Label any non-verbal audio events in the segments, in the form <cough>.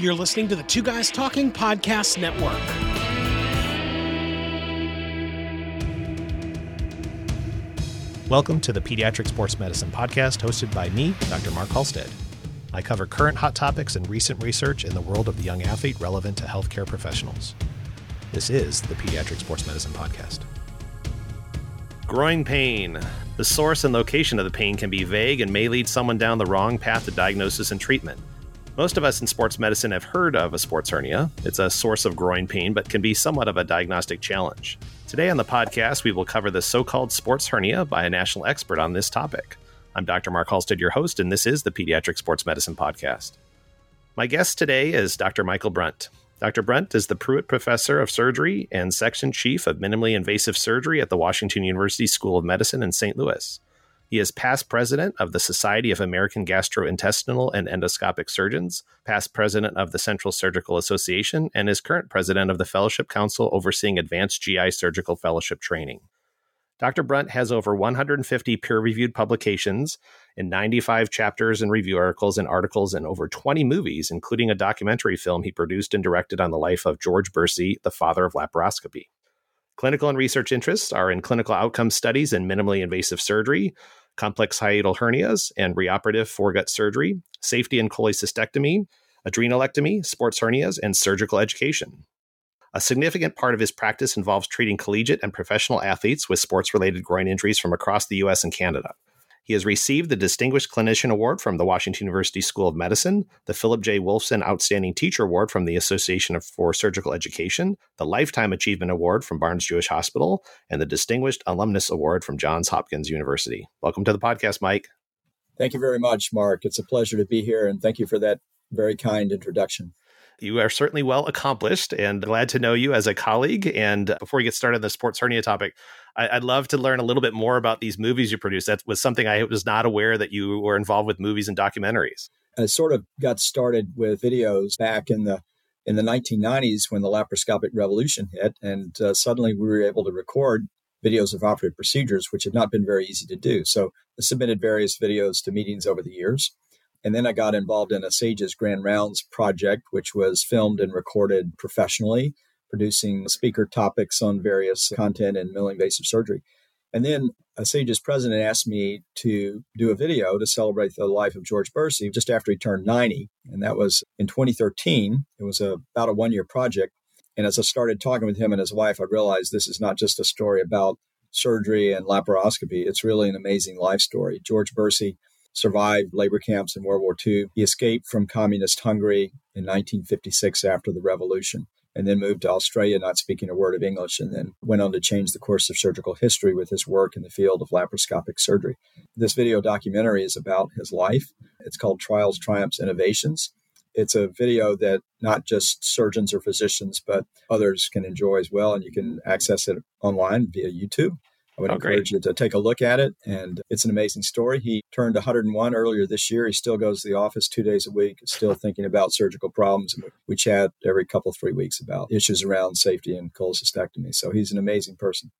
You're listening to the Two Guys Talking Podcast Network. Welcome to the Pediatric Sports Medicine Podcast, hosted by me, Dr. Mark Halstead. I cover current hot topics and recent research in the world of the young athlete relevant to healthcare professionals. This is the Pediatric Sports Medicine Podcast. Groin pain. The source and location of the pain can be vague and may lead someone down the wrong path to diagnosis and treatment. Most of us in sports medicine have heard of a sports hernia. It's a source of groin pain, but can be somewhat of a diagnostic challenge. Today on the podcast, we will cover the so called sports hernia by a national expert on this topic. I'm Dr. Mark Halstead, your host, and this is the Pediatric Sports Medicine Podcast. My guest today is Dr. Michael Brunt. Dr. Brunt is the Pruitt Professor of Surgery and Section Chief of Minimally Invasive Surgery at the Washington University School of Medicine in St. Louis. He is past president of the Society of American Gastrointestinal and Endoscopic Surgeons, past president of the Central Surgical Association, and is current president of the Fellowship Council overseeing advanced GI surgical fellowship training. Dr. Brunt has over 150 peer reviewed publications and 95 chapters and review articles and articles and over 20 movies, including a documentary film he produced and directed on the life of George Berci, the father of laparoscopy. Clinical and research interests are in clinical outcome studies in minimally invasive surgery, complex hiatal hernias and reoperative foregut surgery, safety and cholecystectomy, adrenalectomy, sports hernias, and surgical education. A significant part of his practice involves treating collegiate and professional athletes with sports related groin injuries from across the US and Canada. He has received the Distinguished Clinician Award from the Washington University School of Medicine, the Philip J. Wolfson Outstanding Teacher Award from the Association for Surgical Education, the Lifetime Achievement Award from Barnes Jewish Hospital, and the Distinguished Alumnus Award from Johns Hopkins University. Welcome to the podcast, Mike. Thank you very much, Mark. It's a pleasure to be here, and thank you for that very kind introduction. You are certainly well accomplished and glad to know you as a colleague. And before we get started on the sports hernia topic, I, would love to learn a little bit more about these movies you produce. That was something I was not aware that you were involved with movies and documentaries. I sort of got started with videos back in the in the 1990s when the laparoscopic revolution hit, and uh, suddenly we were able to record videos of operative procedures, which had not been very easy to do. So I submitted various videos to meetings over the years. And then I got involved in a SAGES Grand Rounds project, which was filmed and recorded professionally, producing speaker topics on various content in minimally invasive surgery. And then a SAGES president asked me to do a video to celebrate the life of George Berci just after he turned 90. And that was in 2013. It was a, about a one year project. And as I started talking with him and his wife, I realized this is not just a story about surgery and laparoscopy. It's really an amazing life story. George Berci survived labor camps in World War II. He escaped from communist Hungary in 1956 after the revolution and then moved to Australia, not speaking a word of English, and then went on to change the course of surgical history with his work in the field of laparoscopic surgery. This video documentary is about his life. It's called Trials, Triumphs, Innovations. It's a video that not just surgeons or physicians, but others can enjoy as well, and you can access it online via YouTube. I would oh, encourage great. you to take a look at it. Mm. And it's an amazing story. He turned 101 earlier this year. He still goes to the office two days a week, still thinking about surgical problems. We chat every couple, three weeks about issues around safety and cholecystectomy. So he's an amazing person.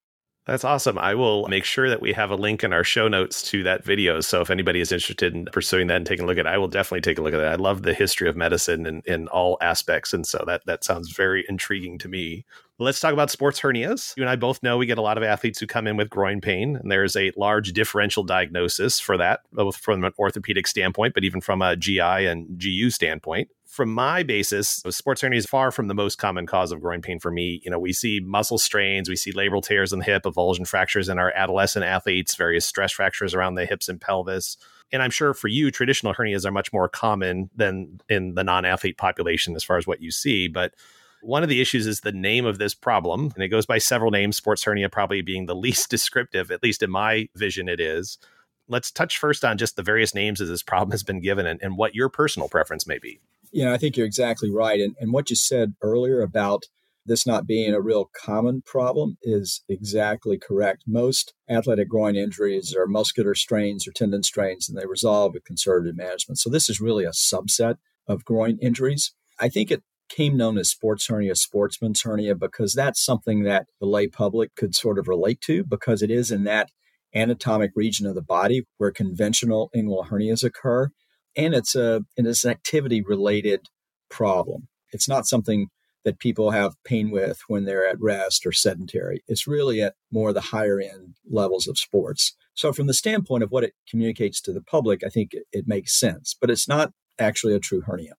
That's awesome. I will make sure that we have a link in our show notes to that video. So if anybody is interested in pursuing that and taking a look at it, I will definitely take a look at that. I love the history of medicine in, in all aspects. And so that, that sounds very intriguing to me. Let's talk about sports hernias. You and I both know we get a lot of athletes who come in with groin pain, and there's a large differential diagnosis for that, both from an orthopedic standpoint, but even from a GI and GU standpoint from my basis, sports hernia is far from the most common cause of groin pain for me. You know, we see muscle strains, we see labral tears in the hip, avulsion fractures in our adolescent athletes, various stress fractures around the hips and pelvis. And I'm sure for you, traditional hernias are much more common than in the non athlete population as far as what you see. But one of the issues is the name of this problem, and it goes by several names, sports hernia probably being the <laughs> least descriptive, at least in my vision, it is. Let's touch first on just the various names as this problem has been given and, and what your personal preference may be. Yeah, I think you're exactly right. And, and what you said earlier about this not being a real common problem is exactly correct. Most athletic groin injuries are muscular strains or tendon strains, and they resolve with conservative management. So this is really a subset of groin injuries. I think it came known as sports hernia, sportsman's hernia, because that's something that the lay public could sort of relate to because it is in that anatomic region of the body where conventional inguinal hernias occur and it's a and it's an activity related problem. It's not something that people have pain with when they're at rest or sedentary. It's really at more the higher end levels of sports. So, from the standpoint of what it communicates to the public, I think it, it makes sense, but it's not actually a true hernia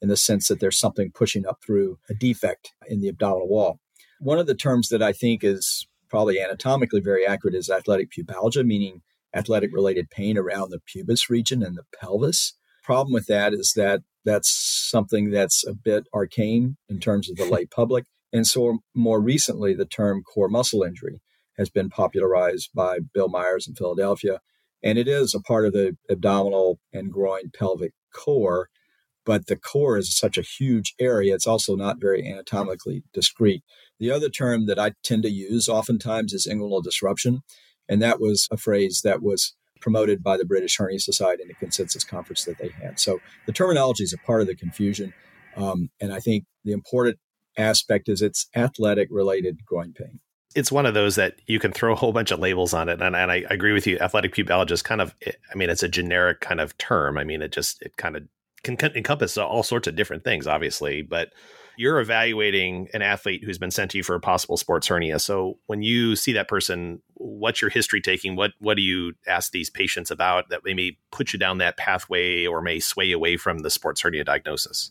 in the sense that there's something pushing up through a defect in the abdominal wall. One of the terms that I think is probably anatomically very accurate is athletic pubalgia, meaning athletic related pain around the pubis region and the pelvis. Problem with that is that that's something that's a bit arcane in terms of the lay public. And so, more recently, the term core muscle injury has been popularized by Bill Meyers in Philadelphia. And it is a part of the abdominal and groin pelvic core but the core is such a huge area, it's also not very anatomically discrete. The other term that I tend to use oftentimes is inguinal disruption. And that was a phrase that was promoted by the British Hernia Society in the consensus conference that they had. So the terminology is a part of the confusion. Um, and I think the important aspect is it's athletic related groin pain it's one of those that you can throw a whole bunch of labels on it. And, and I, agree with you. Athletic pubalgia is kind of, I mean, it's a generic kind of term. I mean, it just, it kind of can encompass all sorts of different things, obviously, but you're evaluating an athlete who's been sent to you for a possible sports hernia. So when you see that person, what's your history taking? What what do you ask these patients about that may put you down that pathway or may sway away from the sports hernia diagnosis?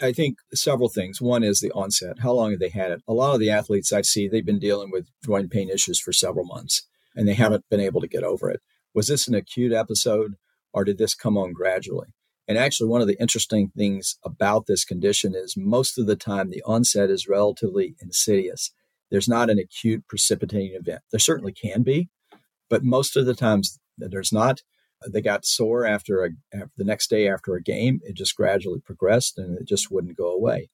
I think several things. One is the onset. How long have they had it? A lot of the athletes I see, they've been dealing with joint pain issues for several months and they haven't been able to get over it. Was this an acute episode or did this come on gradually? And actually, one of the interesting things about this condition is most of the time the onset is relatively insidious. There's not an acute precipitating event. There certainly can be, but most of the times there's not. They got sore after, a, after the next day after a game. It just gradually progressed and it just wouldn't go away.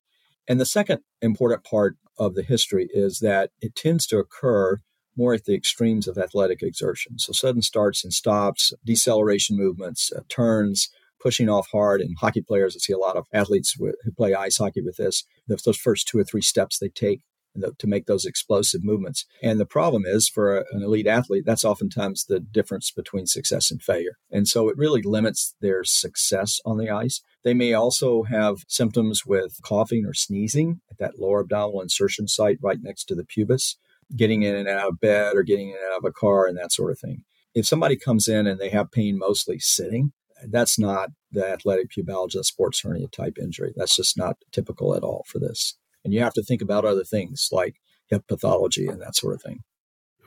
And the second important part of the history is that it tends to occur more at the extremes of athletic exertion. So sudden starts and stops, deceleration movements, uh, turns, pushing off hard. And hockey players, I see a lot of athletes with, who play ice hockey with this. Those first two or three steps they take to make those explosive movements. And the problem is for an elite athlete, that's oftentimes the difference between success and failure. And so it really limits their success on the ice. They may also have symptoms with coughing or sneezing at that lower abdominal insertion site right next to the pubis, getting in and out of bed or getting in and out of a car and that sort of thing. If somebody comes in and they have pain mostly sitting, that's not the athletic pubalgia sports hernia type injury. That's just not typical at all for this. And you have to think about other things like hip pathology and that sort of thing.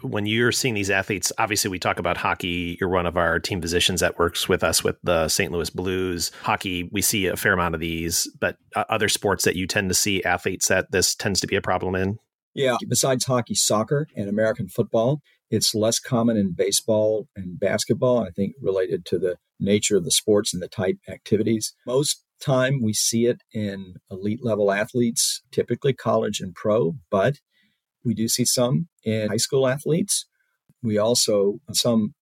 When you're seeing these athletes, obviously we talk about hockey. You're one of our team physicians that works with us with the St. Louis Blues. Hockey, we see a fair amount of these, but uh, other sports that you tend to see athletes that this tends to be a problem in? Yeah, besides hockey, soccer and American football, it's less common in baseball and basketball, I think related to the nature of the sports and the type activities. Most time we see it in elite level athletes, typically college and pro, but we do see some in high school athletes. We also some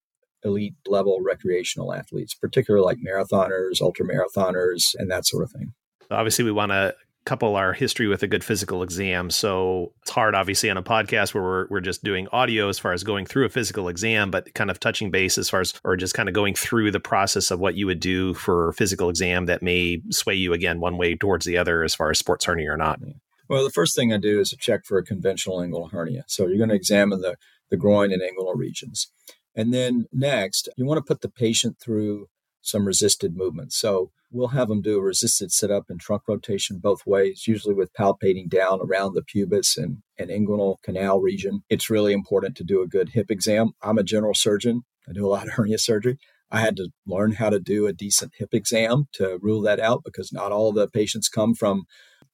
elite level recreational athletes, particularly like marathoners, ultra marathoners, and that sort of thing. Obviously, we want to couple our history with a good physical exam. So it's hard, obviously, on a podcast where we're, we're just doing audio as far as going through a physical exam, but kind of touching base as far as, or just kind of going through the process of what you would do for a physical exam that may sway you again one way towards the other as far as sports hernia or not. Well, the first thing I do is check for a conventional inguinal hernia. So you're going to examine the, the groin and inguinal regions. And then next, you want to put the patient through some resisted movement. So we'll have them do a resisted sit up and trunk rotation both ways, usually with palpating down around the pubis and, and inguinal canal region. It's really important to do a good hip exam. I'm a general surgeon, I do a lot of <laughs> hernia surgery. I had to learn how to do a decent hip exam to rule that out because not all the patients come from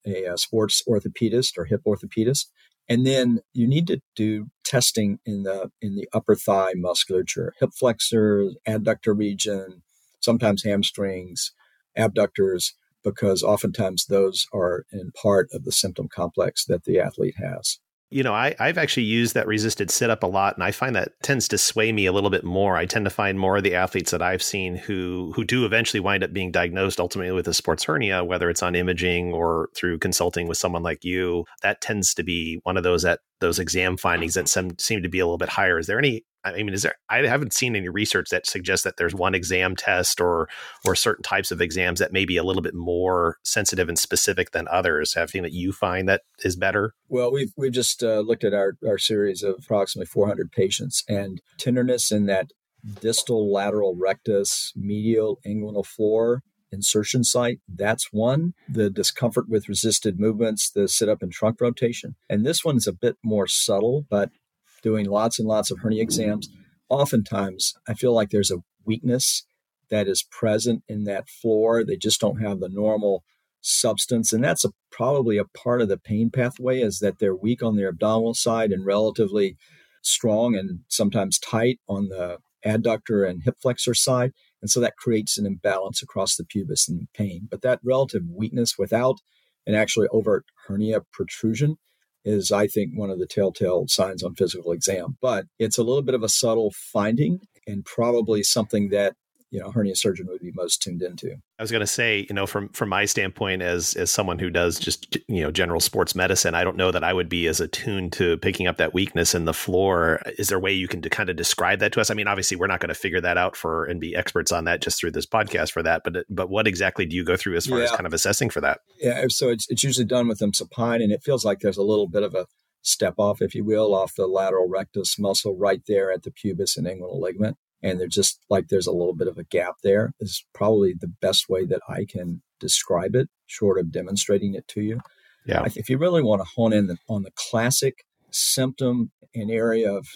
a, a sports orthopedist or hip orthopedist. And then you need to do testing in the in the upper thigh musculature, hip flexor, adductor region, sometimes hamstrings, abductors, because oftentimes those are in part of the symptom complex that the athlete has. You know, I, I've actually used that resisted sit up a lot, and I find that tends to sway me a little bit more. I tend to find more of the athletes that I've seen who who do eventually wind up being diagnosed ultimately with a sports hernia, whether it's on imaging or through consulting with someone like you. That tends to be one of those that those exam findings that some seem to be a little bit higher. Is there any I mean, is there? I haven't seen any research that suggests that there's one exam test or or certain types of exams that may be a little bit more sensitive and specific than others. Have anything that you find that is better? Well, we've we've just uh, looked at our our series of approximately 400 patients, and tenderness in that distal lateral rectus medial inguinal floor insertion site. That's one. The discomfort with resisted movements, the sit up and trunk rotation. And this one's a bit more subtle, but doing lots and lots of hernia exams, oftentimes I feel like there's a weakness that is present in that floor. They just don't have the normal substance. And that's a, probably a part of the pain pathway is that they're weak on their abdominal side and relatively strong and sometimes tight on the adductor and hip flexor side. And so that creates an imbalance across the pubis and pain. But that relative weakness without an actually overt hernia protrusion is, I think, one of the telltale signs on physical exam. But it's a little bit of a subtle finding and probably something that you know hernia surgeon would be most tuned into. I was going to say, you know, from from my standpoint as as someone who does just you know general sports medicine, I don't know that I would be as attuned to picking up that weakness in the floor. Is there a way you can kind of describe that to us? I mean, obviously, we're not going to figure that out for and be experts on that just through this podcast for that. But but what exactly do you go through as far yeah. as kind of assessing for that? Yeah, so it's it's usually done with them supine, and it feels like there's a little bit of a step off, if you will, off the lateral rectus muscle right there at the pubis and inguinal ligament and they're just like there's a little bit of a gap there is probably the best way that I can describe it, short of demonstrating it to you. Yeah. If you really want to hone in the, on the classic symptom and area of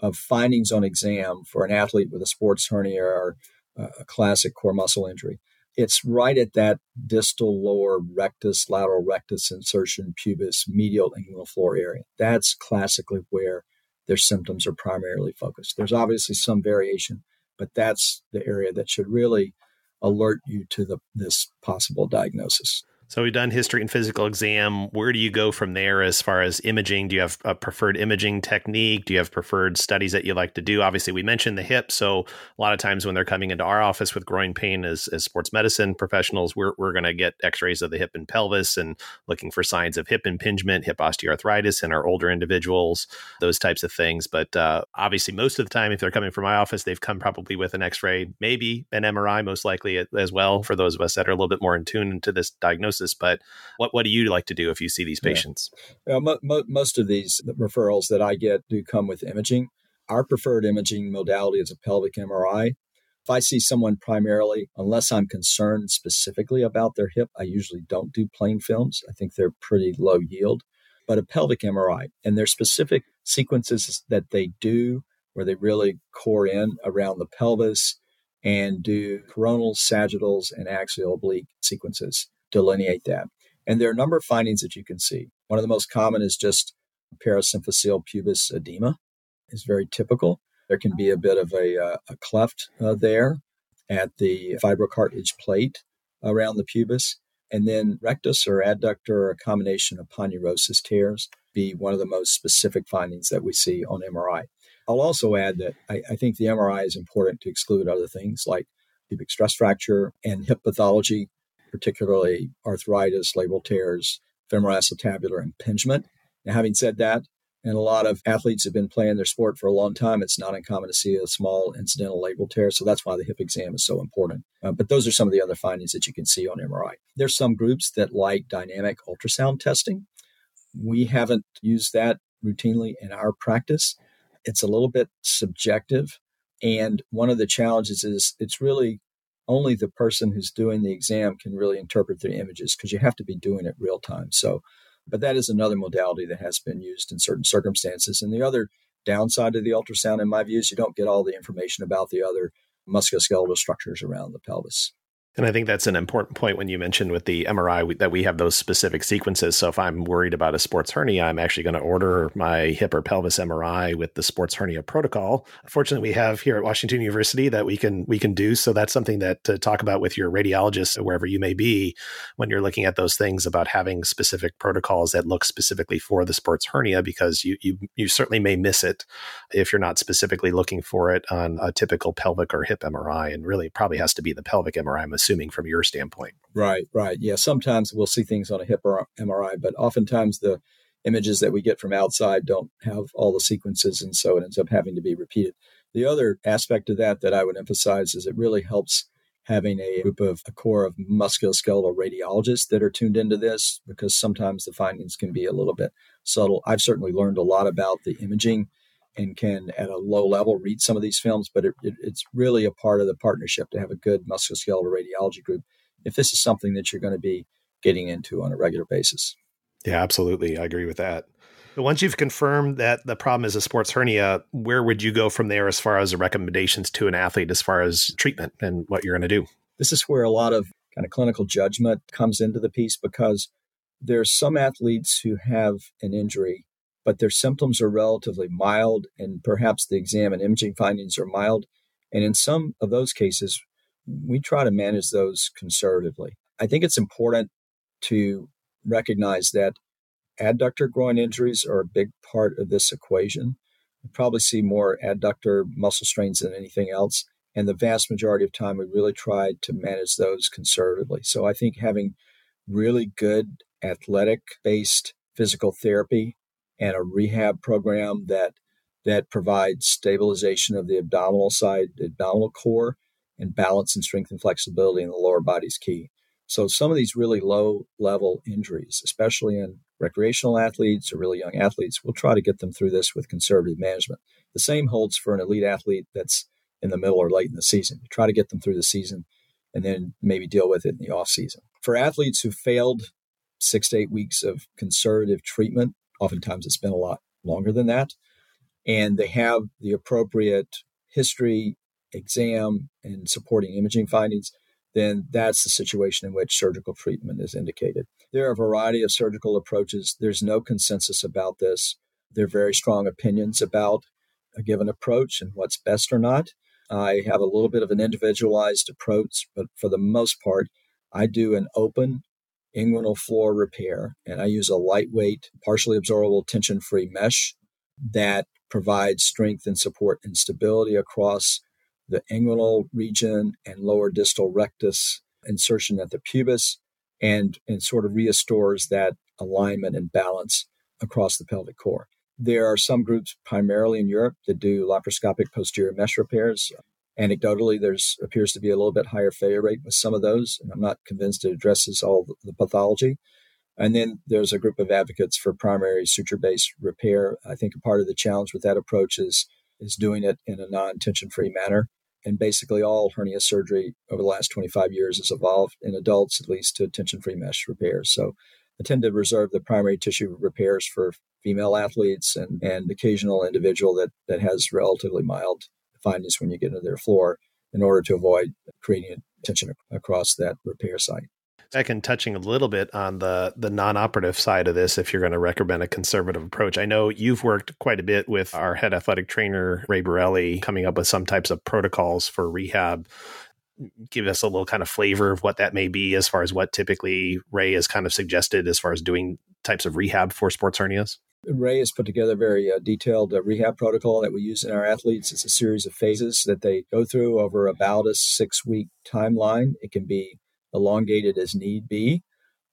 of findings on exam for an athlete with a sports hernia or a classic core muscle injury, it's right at that distal lower rectus, lateral rectus insertion, pubis, medial inguinal floor area. That's classically where their symptoms are primarily focused. There's obviously some variation, but that's the area that should really alert you to the, this possible diagnosis. So we've done history and physical exam. Where do you go from there as far as imaging? Do you have a preferred imaging technique? Do you have preferred studies that you like to do? Obviously, we mentioned the hip. So a lot of times when they're coming into our office with groin pain as, as sports medicine professionals, we're, we're going to get x-rays of the hip and pelvis and looking for signs of hip impingement, hip osteoarthritis in our older individuals, those types of things. But uh, obviously, most of the time, if they're coming from my office, they've come probably with an x-ray, maybe an MRI, most likely as well, for those of us that are a little bit more in tune into this diagnosis diagnosis, but what, what do you like to do if you see these patients? Yeah. mo- mo- most of these referrals that I get do come with imaging. Our preferred imaging modality is a pelvic MRI. If I see someone primarily, unless I'm concerned specifically about their hip, I usually don't do plain films. I think they're pretty low yield. But a pelvic MRI, and there's specific sequences that they do where they really core in around the pelvis and do coronal, sagittals, and axial oblique sequences delineate that. And there are a number of findings that you can see. One of the most common is just parasymphyseal pubis edema is very typical. There can be a bit of a, uh, a cleft uh, there at the fibrocartilage plate around the pubis. And then rectus or adductor or a combination of aponeurosis tears be one of the most specific findings that we see on MRI. I'll also add that I, I think the MRI is important to exclude other things like pubic stress fracture and hip pathology particularly arthritis, labral tears, femoral acetabular impingement. Now, having said that, and a lot of athletes have been playing their sport for a long time. It's not uncommon to see a small incidental labral tear. So that's why the hip exam is so important. Uh, but those are some of the other findings that you can see on MRI. There's some groups that like dynamic ultrasound testing. We haven't used that routinely in our practice. It's a little bit subjective. And one of the challenges is it's really only the person who's doing the exam can really interpret the images because you have to be doing it real time. So, but that is another modality that has been used in certain circumstances. And the other downside of the ultrasound, in my view, is you don't get all the information about the other musculoskeletal structures around the pelvis. And I think that's an important point when you mentioned with the MRI that we have those specific sequences. So if I'm worried about a sports hernia, I'm actually going to order my hip or pelvis MRI with the sports hernia protocol. Fortunately, we have here at Washington University that we can we can do. So that's something that to talk about with your radiologist or wherever you may be when you're looking at those things about having specific protocols that look specifically for the sports hernia because you you you certainly may miss it if you're not specifically looking for it on a typical pelvic or hip MRI. And really, probably has to be the pelvic MRI. I'm from your standpoint. Right, right. Yeah, sometimes we'll see things on a hip or MRI, but oftentimes the images that we get from outside don't have all the sequences, and so it ends up having to be repeated. The other aspect of that that I would emphasize is it really helps having a group of a core of musculoskeletal radiologists that are tuned into this because sometimes the findings can be a little bit subtle. I've certainly learned a lot about the imaging and can at a low level read some of these films, but it, it, it's really a part of the partnership to have a good musculoskeletal radiology group if this is something that you're going to be getting into on a regular basis. Yeah, absolutely. I agree with that. But once you've confirmed that the problem is a sports hernia, where would you go from there as far as the recommendations to an athlete as far as treatment and what you're going to do? This is where a lot of kind of clinical judgment comes into the piece because there's some athletes who have an injury, but their symptoms are relatively mild and perhaps the exam and imaging findings are mild. And in some of those cases, we try to manage those conservatively. I think it's important to recognize that adductor groin injuries are a big part of this equation. We probably see more adductor muscle strains than anything else. And the vast majority of time, we really try to manage those conservatively. So I think having really good athletic based physical therapy and a rehab program that that provides stabilization of the abdominal side, the abdominal core, and balance and strength and flexibility in the lower body is key. So some of these really low level injuries, especially in recreational athletes or really young athletes, we'll try to get them through this with conservative management. The same holds for an elite athlete that's in the middle or late in the season. You try to get them through the season and then maybe deal with it in the off season. For athletes who failed six to eight weeks of conservative treatment, oftentimes it's been a lot longer than that, and they have the appropriate history, exam, and supporting imaging findings, then that's the situation in which surgical treatment is indicated. There are a variety of surgical approaches. There's no consensus about this. There are very strong opinions about a given approach and what's best or not. I have a little bit of an individualized approach, but for the most part, I do an open inguinal floor repair and I use a lightweight, partially absorbable tension free mesh that provides strength and support and stability across the inguinal region and lower distal rectus insertion at the pubis and, and sort of restores that alignment and balance across the pelvic core. There are some groups, primarily in Europe, that do laparoscopic posterior mesh repairs. Anecdotally, there's appears to be a little bit higher failure rate with some of those, and I'm not convinced it addresses all the pathology. And then there's a group of advocates for primary suture-based repair. I think a part of the challenge with that approach is is doing it in a non-tension-free manner and basically all hernia surgery over the last 25 years has evolved in adults at least to tension free mesh repairs so i tend to reserve the primary tissue repairs for female athletes and, and occasional individual that, that has relatively mild findings when you get into their floor in order to avoid creating tension across that repair site. And touching a little bit on the the non-operative side of this if you're going to recommend a conservative approach. I know you've worked quite a bit with our head athletic trainer ray Barile coming up with some types of protocols for rehab. Give us a little kind of flavor of what that may be as far as what typically ray has kind of suggested as far as doing types of rehab for sports hernias Ray has put together a very uh, detailed uh, rehab protocol that we use in our athletes. It's a series of phases that they go through over about a six week timeline. It can be elongated as need be.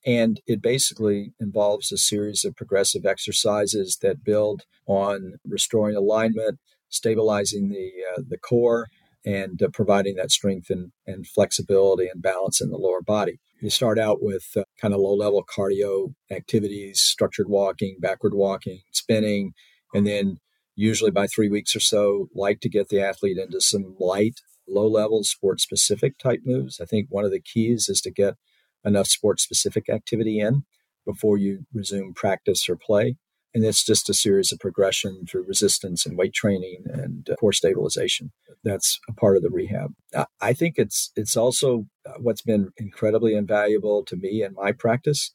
And it basically involves a series of progressive exercises that build on restoring alignment, stabilizing the, uh, the core, and uh, providing that strength and, and flexibility and balance in the lower body. You start out with uh, kind of low level cardio activities, structured walking, backward walking, spinning, and then usually by three weeks or so, like to get the athlete into some light low level sport specific type moves. I think one of the keys is to get enough sport specific activity in before you resume practice or play. And it's just a series of progression through resistance and weight training and uh, core stabilization. That's a part of the rehab. I think it's it's also uh, what's been incredibly invaluable to me in my practice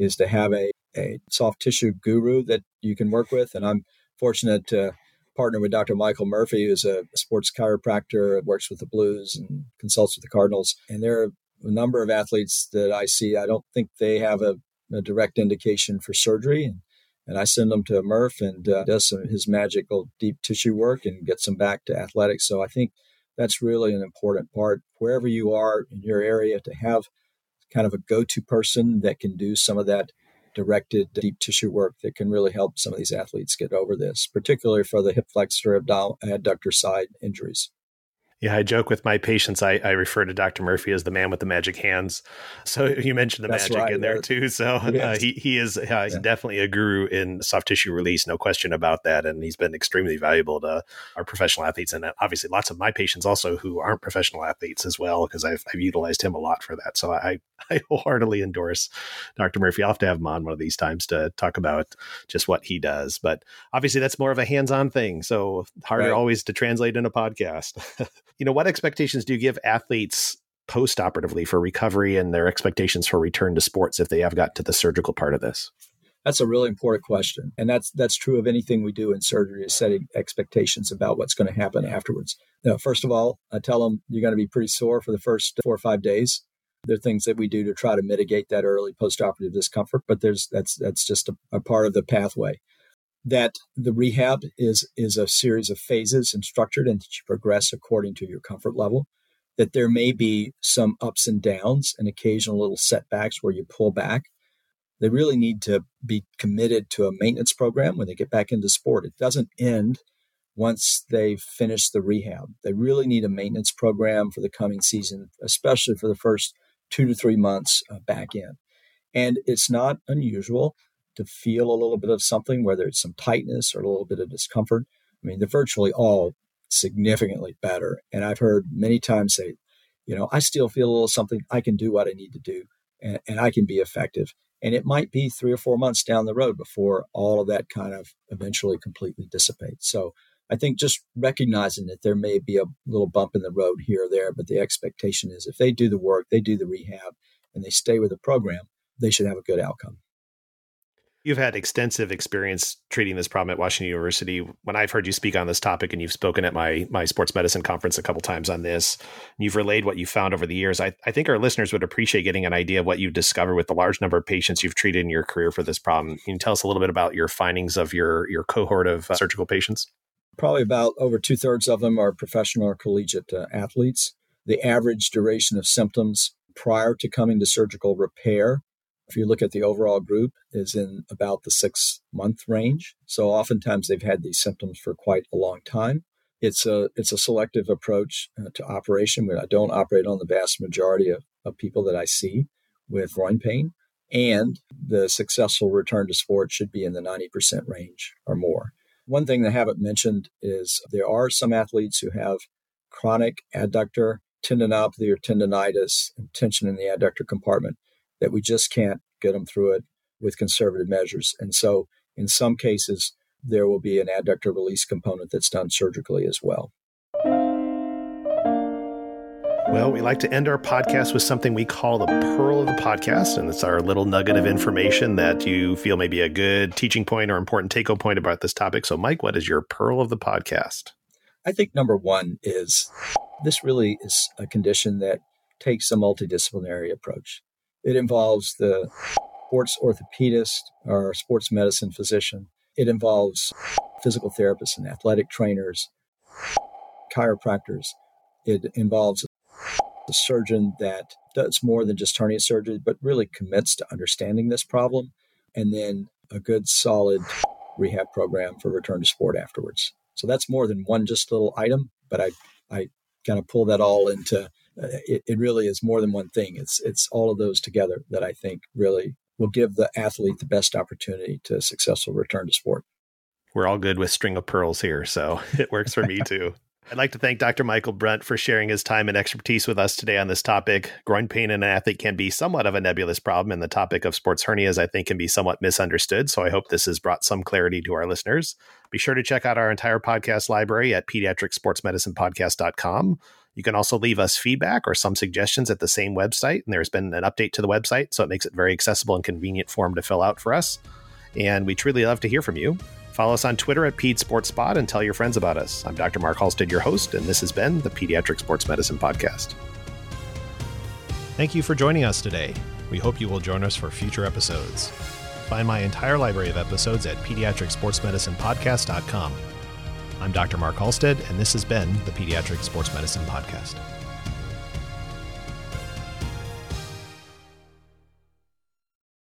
is to have a, a soft tissue guru that you can work with. And I'm fortunate to partner with Dr. Michael Murphy, who's a sports chiropractor, works with the Blues and consults with the Cardinals. And there are a number of athletes that I see. I don't think they have a, a direct indication for surgery. And, and I send them to Murph and uh, does some his magical deep tissue work and gets them back to athletics. So I think that's really an important part wherever you are in your area to have kind of a go-to person that can do some of that directed deep tissue work that can really help some of these athletes get over this, particularly for the hip flexor abductor side injuries. Yeah, I joke with my patients. I, I refer to Dr. Murphy as the man with the magic hands. <laughs> So you mentioned the That's magic right, in there too. So uh, yes. uh, he he is uh, yeah. definitely a guru in soft tissue release, no question about that. And he's been extremely valuable to our professional athletes, and obviously lots of my patients also who aren't professional athletes as well, because I've I've utilized him a lot for that. So I <laughs> I wholeheartedly endorse Dr. Murphy. I'll have to have him on one of these times to talk about just what he does. But obviously that's more of a hands-on thing, so harder right. always to translate in a podcast. <laughs> you know, what expectations do you give athletes post-operatively for recovery and their expectations for return to sports if they have got to the surgical part of this? That's a really important question, and that's that's true of anything we do in surgery is setting expectations about what's going to happen afterwards. Now, first of all, I tell them you're going to be pretty sore for the first four or five days. There are things that we do to try to mitigate that early postoperative discomfort, but there's that's that's just a, a part of the pathway. That the rehab is is a series of phases and structured and that you progress according to your comfort level. That there may be some ups and downs and occasional little setbacks where you pull back. They really need to be committed to a maintenance program when they get back into sport. It doesn't end once they've finished the rehab. They really need a maintenance program for the coming season especially for the first two to three months uh, back in and it's not unusual to feel a little bit of something, whether it's some tightness or a little bit of discomfort. I mean, they're virtually all significantly better. And I've heard many times say, you know, I still feel a little something. I can do what I need to do and, and I can be effective. And it might be three or four months down the road before all of that kind of eventually completely dissipates. So I think just recognizing that there may be a little bump in the road here or there, but the expectation is if they do the work, they do the rehab, and they stay with the program, they should have a good outcome. You've had extensive experience treating this problem at Washington University. When I've heard you speak on this topic, and you've spoken at my my sports medicine conference a couple times on this, you've relayed what you found over the years. I, I think our listeners would appreciate getting an idea of what you've discovered with the large number of patients you've treated in your career for this problem. Can you tell us a little bit about your findings of your your cohort of uh, surgical patients? Probably about over two thirds of them are professional or collegiate uh, athletes. The average duration of symptoms prior to coming to surgical repair if you look at the overall group, is in about the six month range. So oftentimes they've had these symptoms for quite a long time. It's a it's a selective approach uh, to operation. I don't operate on the vast majority of, of people that I see with groin pain, and the successful return to sport should be in the 90% range or more. One thing I haven't mentioned is there are some athletes who have chronic adductor tendinopathy or tendonitis and tension in the adductor compartment that we just can't get them through it with conservative measures. And so, in some cases, there will be an adductor release component that's done surgically as well. Well, we like to end our podcast with something we call the pearl of the podcast. And it's our little nugget of information that you feel may be a good teaching point or important take home point about this topic. So, Mike, what is your pearl of the podcast? I think number one is this really is a condition that takes a multidisciplinary approach. It involves the sports orthopedist or sports medicine physician. It involves physical therapists and athletic trainers, chiropractors. It involves a surgeon that does more than just hernia surgery, but really commits to understanding this problem, and then a good, solid rehab program for return to sport afterwards. So that's more than one just little item, but I, I kind of pull that all into uh, it, it really is more than one thing. It's it's all of those together that I think really will give the athlete the best opportunity to successful return to sport. We're all good with string of pearls here, so <laughs> it works for me too. I'd like to thank Dr. Michael Brunt for sharing his time and expertise with us today on this topic. Groin pain in an athlete can be somewhat of a nebulous problem, and the topic of sports hernias, I think, can be somewhat misunderstood. So I hope this has brought some clarity to our listeners. Be sure to check out our entire podcast library at pediatricsportsmedicinepodcast.com. You can also leave us feedback or some suggestions at the same website. And there's been an update to the website, so it makes it very accessible and convenient form to fill out for us. And we truly love to hear from you. Follow us on Twitter at Ped Sports Spot and tell your friends about us. I'm Dr. Mark Halstead, your host, and this has been the Pediatric Sports Medicine Podcast. Thank you for joining us today. We hope you will join us for future episodes. Find my entire library of episodes at pediatricsportsmedicinepodcast.com. I'm Dr. Mark Halstead, and this has been the Pediatric Sports Medicine Podcast.